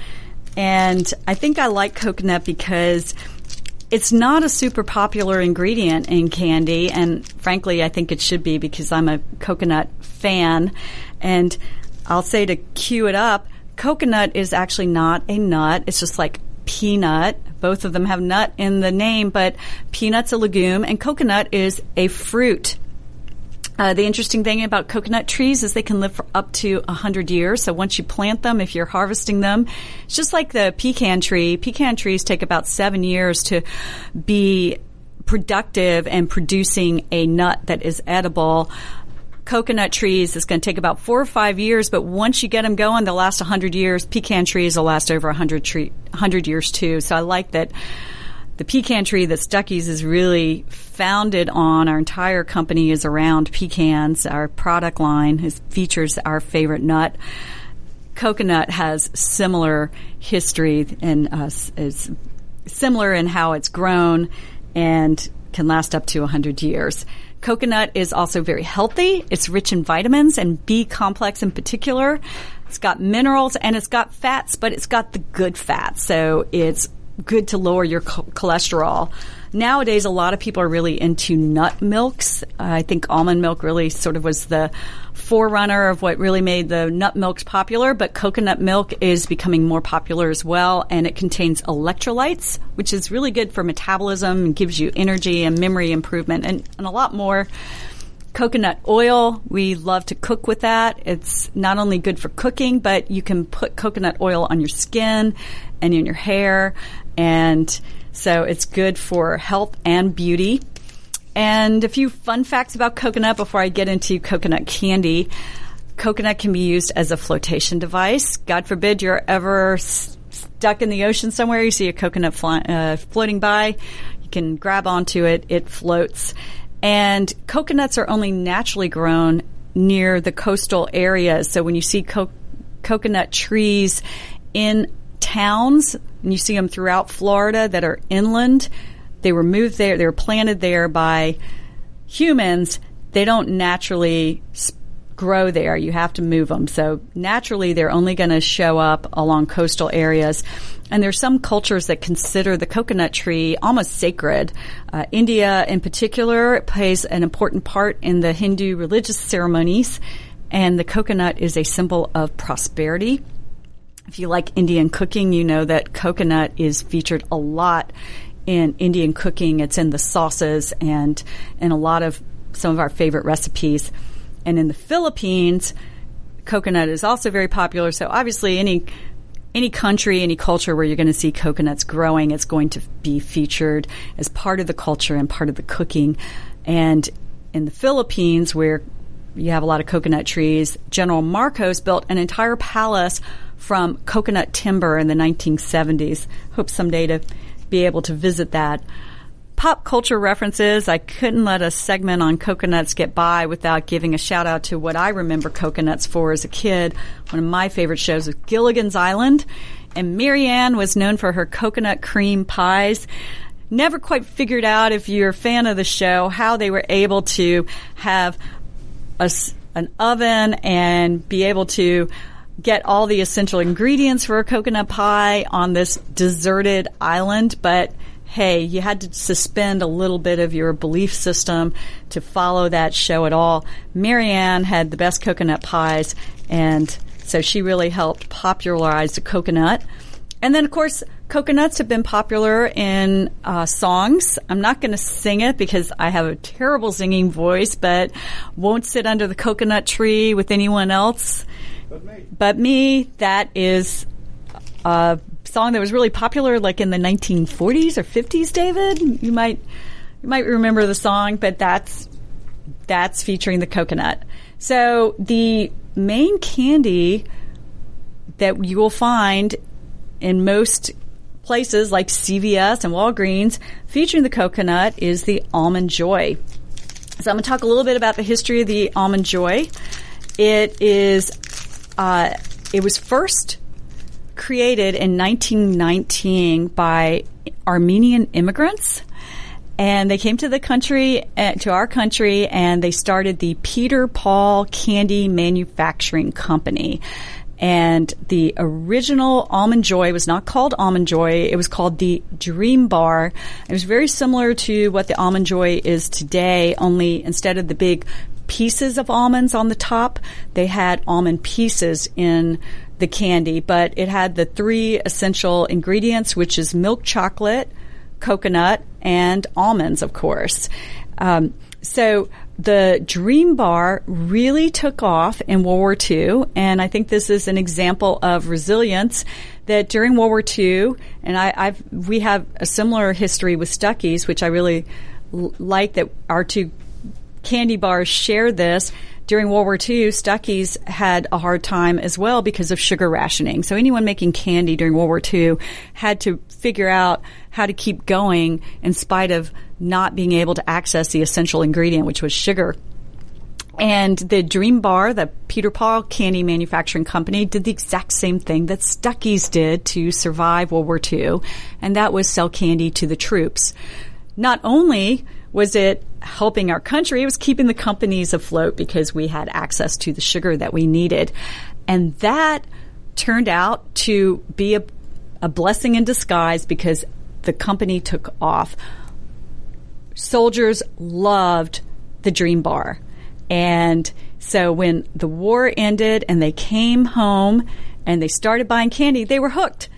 And I think I like coconut because it's not a super popular ingredient in candy, and frankly, I think it should be because I'm a coconut fan. And I'll say to cue it up, coconut is actually not a nut. It's just like peanut. Both of them have nut in the name, but peanut's a legume and coconut is a fruit. Uh, the interesting thing about coconut trees is they can live for up to 100 years. So once you plant them, if you're harvesting them, it's just like the pecan tree. Pecan trees take about seven years to be productive and producing a nut that is edible. Coconut trees is going to take about four or five years, but once you get them going, they'll last 100 years. Pecan trees will last over 100, tree, 100 years too. So I like that the pecan tree that Stuckey's is really founded on. Our entire company is around pecans. Our product line is, features our favorite nut. Coconut has similar history and uh, is similar in how it's grown and can last up to 100 years. Coconut is also very healthy. It's rich in vitamins and B complex in particular. It's got minerals and it's got fats, but it's got the good fats. So it's good to lower your cholesterol. Nowadays, a lot of people are really into nut milks. I think almond milk really sort of was the forerunner of what really made the nut milks popular, but coconut milk is becoming more popular as well, and it contains electrolytes, which is really good for metabolism and gives you energy and memory improvement and, and a lot more coconut oil. We love to cook with that. It's not only good for cooking, but you can put coconut oil on your skin and in your hair. And so it's good for health and beauty. And a few fun facts about coconut before I get into coconut candy. Coconut can be used as a flotation device. God forbid you're ever stuck in the ocean somewhere, you see a coconut uh, floating by, you can grab onto it, it floats. And coconuts are only naturally grown near the coastal areas. So when you see co- coconut trees in towns, and you see them throughout Florida that are inland. They were moved there, they were planted there by humans. They don't naturally grow there. You have to move them. So naturally, they're only going to show up along coastal areas. And there's some cultures that consider the coconut tree almost sacred. Uh, India, in particular, plays an important part in the Hindu religious ceremonies. And the coconut is a symbol of prosperity if you like Indian cooking, you know that coconut is featured a lot in Indian cooking. It's in the sauces and in a lot of some of our favorite recipes. And in the Philippines, coconut is also very popular. So obviously, any any country, any culture where you're going to see coconuts growing, it's going to be featured as part of the culture and part of the cooking. And in the Philippines, where you have a lot of coconut trees, General Marcos built an entire palace from coconut timber in the 1970s. Hope someday to be able to visit that. Pop culture references. I couldn't let a segment on coconuts get by without giving a shout out to what I remember coconuts for as a kid. One of my favorite shows was Gilligan's Island. And Mary Ann was known for her coconut cream pies never quite figured out if you're a fan of the show how they were able to have a, an oven and be able to get all the essential ingredients for a coconut pie on this deserted island, but hey, you had to suspend a little bit of your belief system to follow that show at all. Mary Ann had the best coconut pies, and so she really helped popularize the coconut. And then, of course, coconuts have been popular in uh, songs. I'm not going to sing it because I have a terrible singing voice, but won't sit under the coconut tree with anyone else but me. That is a song that was really popular, like in the 1940s or 50s. David, you might you might remember the song, but that's that's featuring the coconut. So the main candy that you will find in most places like CVS and Walgreens featuring the coconut is the almond joy. So I'm going to talk a little bit about the history of the almond joy. It is, uh, it was first created in 1919 by Armenian immigrants. And they came to the country, uh, to our country, and they started the Peter Paul Candy Manufacturing Company. And the original Almond Joy was not called Almond Joy. It was called the Dream Bar. It was very similar to what the Almond Joy is today, only instead of the big pieces of almonds on the top, they had almond pieces in the candy, but it had the three essential ingredients, which is milk chocolate, coconut, and almonds, of course. Um, so the Dream Bar really took off in World War II, and I think this is an example of resilience. That during World War II, and I, have we have a similar history with Stuckey's, which I really like that our two candy bars share this. During World War II, Stuckey's had a hard time as well because of sugar rationing. So anyone making candy during World War II had to figure out how to keep going in spite of not being able to access the essential ingredient, which was sugar. And the Dream Bar, the Peter Paul Candy Manufacturing Company, did the exact same thing that Stuckey's did to survive World War II, and that was sell candy to the troops. Not only was it helping our country, it was keeping the companies afloat because we had access to the sugar that we needed. And that turned out to be a, a blessing in disguise because the company took off soldiers loved the Dream Bar. And so when the war ended and they came home and they started buying candy, they were hooked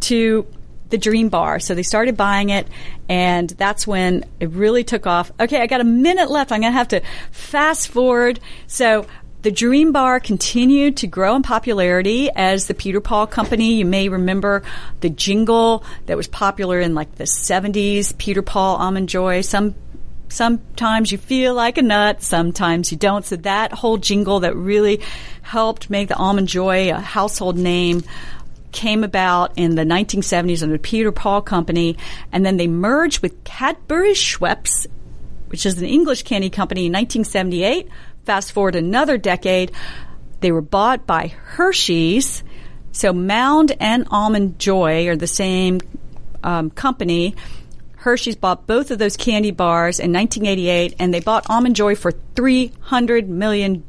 to the Dream Bar. So they started buying it, and that's when it really took off. Okay, I got a minute left. I'm going to have to fast forward. So the Dream Bar continued to grow in popularity as the Peter Paul Company. You may remember the jingle that was popular in like the 70s, Peter Paul Almond Joy. Some sometimes you feel like a nut, sometimes you don't. So that whole jingle that really helped make the Almond Joy a household name came about in the 1970s under Peter Paul Company, and then they merged with Cadbury Schweppes, which is an English candy company in 1978. Fast forward another decade, they were bought by Hershey's. So Mound and Almond Joy are the same um, company. Hershey's bought both of those candy bars in 1988, and they bought Almond Joy for $300 million.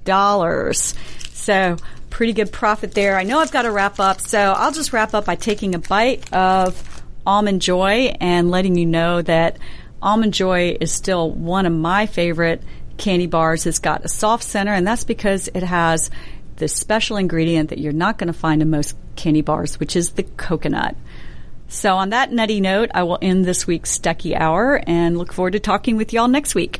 So pretty good profit there. I know I've got to wrap up, so I'll just wrap up by taking a bite of Almond Joy and letting you know that Almond Joy is still one of my favorite candy bars. It's got a soft center, and that's because it has this special ingredient that you're not going to find in most candy bars, which is the coconut. So, on that nutty note, I will end this week's Stuckey Hour and look forward to talking with y'all next week.